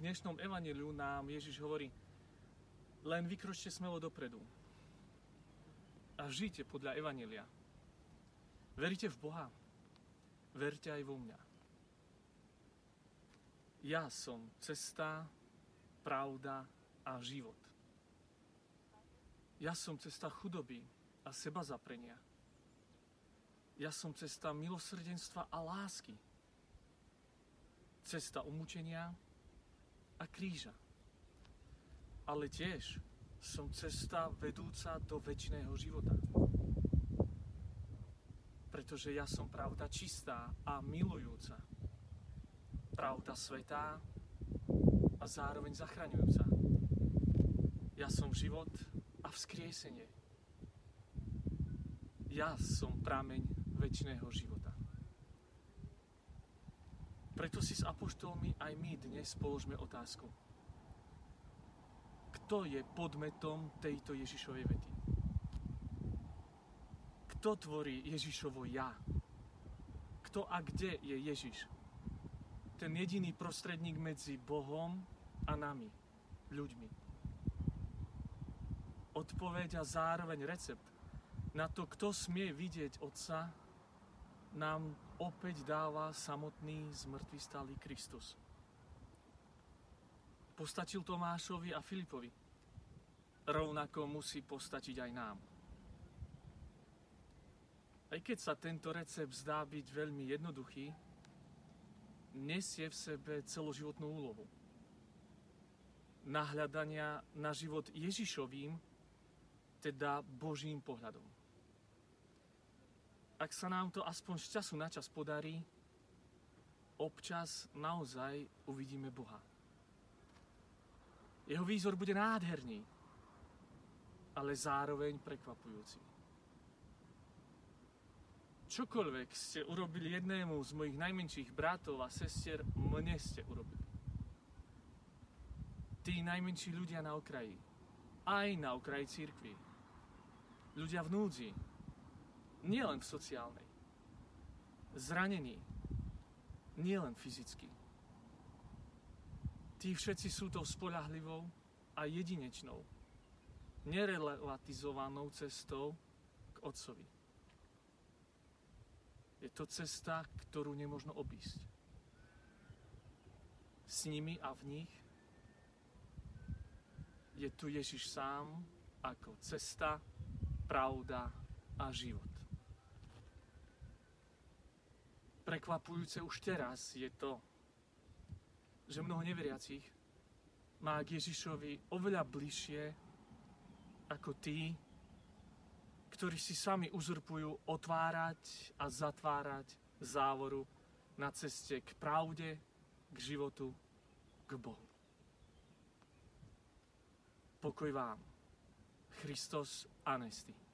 dnešnom evaneliu nám Ježiš hovorí, len vykročte smelo dopredu a žite podľa evanelia. Veríte v Boha? Verte aj vo mňa. Ja som cesta, pravda a život. Ja som cesta chudoby a seba zaprenia. Ja som cesta milosrdenstva a lásky. Cesta umúčenia a kríža. Ale tiež som cesta vedúca do väčšného života. Pretože ja som pravda čistá a milujúca. Pravda svetá a zároveň zachraňujúca. Ja som život a vzkriesenie. Ja som prameň väčšného života. Preto si s apoštolmi aj my dnes položme otázku. Kto je podmetom tejto Ježišovej vety? Kto tvorí Ježišovo ja? Kto a kde je Ježiš? Ten jediný prostredník medzi Bohom a nami, ľuďmi. Odpoveď a zároveň recept na to, kto smie vidieť Otca, nám opäť dáva samotný zmrtvý stály Kristus. Postačil Tomášovi a Filipovi. Rovnako musí postačiť aj nám. Aj keď sa tento recept zdá byť veľmi jednoduchý, nesie v sebe celoživotnú úlohu. Nahľadania na život Ježišovým, teda Božím pohľadom ak sa nám to aspoň z času na čas podarí, občas naozaj uvidíme Boha. Jeho výzor bude nádherný, ale zároveň prekvapujúci. Čokoľvek ste urobili jednému z mojich najmenších bratov a sestier, mne ste urobili. Tí najmenší ľudia na okraji, aj na okraji církvy, ľudia v núdzi, nielen v sociálnej. Zranení, nielen fyzicky. Tí všetci sú tou spolahlivou a jedinečnou, nerelativizovanou cestou k Otcovi. Je to cesta, ktorú nemožno obísť. S nimi a v nich je tu Ježiš sám ako cesta, pravda a život. Prekvapujúce už teraz je to, že mnoho neveriacich má k Ježišovi oveľa bližšie ako tí, ktorí si sami uzurpujú otvárať a zatvárať závoru na ceste k pravde, k životu, k Bohu. Pokoj vám. Christos Anesti.